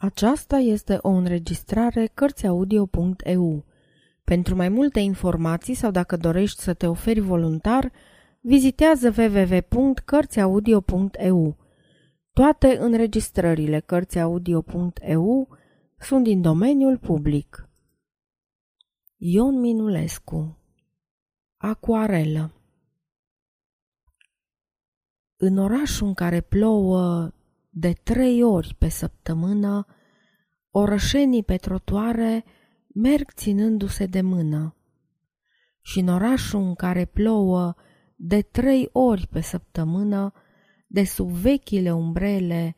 Aceasta este o înregistrare Cărțiaudio.eu. Pentru mai multe informații sau dacă dorești să te oferi voluntar, vizitează www.cărțiaudio.eu. Toate înregistrările Cărțiaudio.eu sunt din domeniul public. Ion Minulescu Acuarelă În orașul în care plouă de trei ori pe săptămână, orășenii pe trotuare merg ținându-se de mână. Și în orașul în care plouă de trei ori pe săptămână, de sub vechile umbrele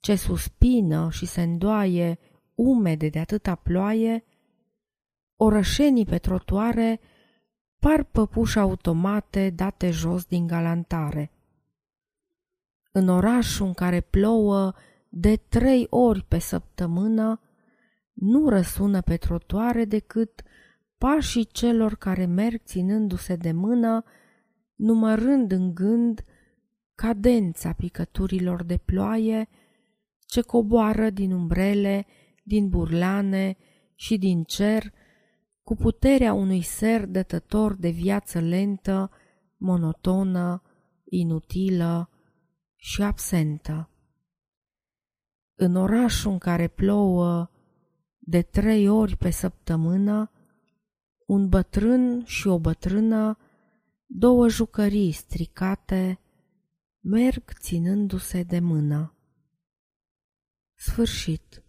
ce suspină și se îndoaie umede de atâta ploaie, orășenii pe trotuare par păpuși automate date jos din galantare în orașul în care plouă de trei ori pe săptămână, nu răsună pe trotuare decât pașii celor care merg ținându-se de mână, numărând în gând cadența picăturilor de ploaie ce coboară din umbrele, din burlane și din cer, cu puterea unui ser dătător de viață lentă, monotonă, inutilă, și absentă. În orașul în care plouă de trei ori pe săptămână, un bătrân și o bătrână, două jucării stricate, merg ținându-se de mână. Sfârșit.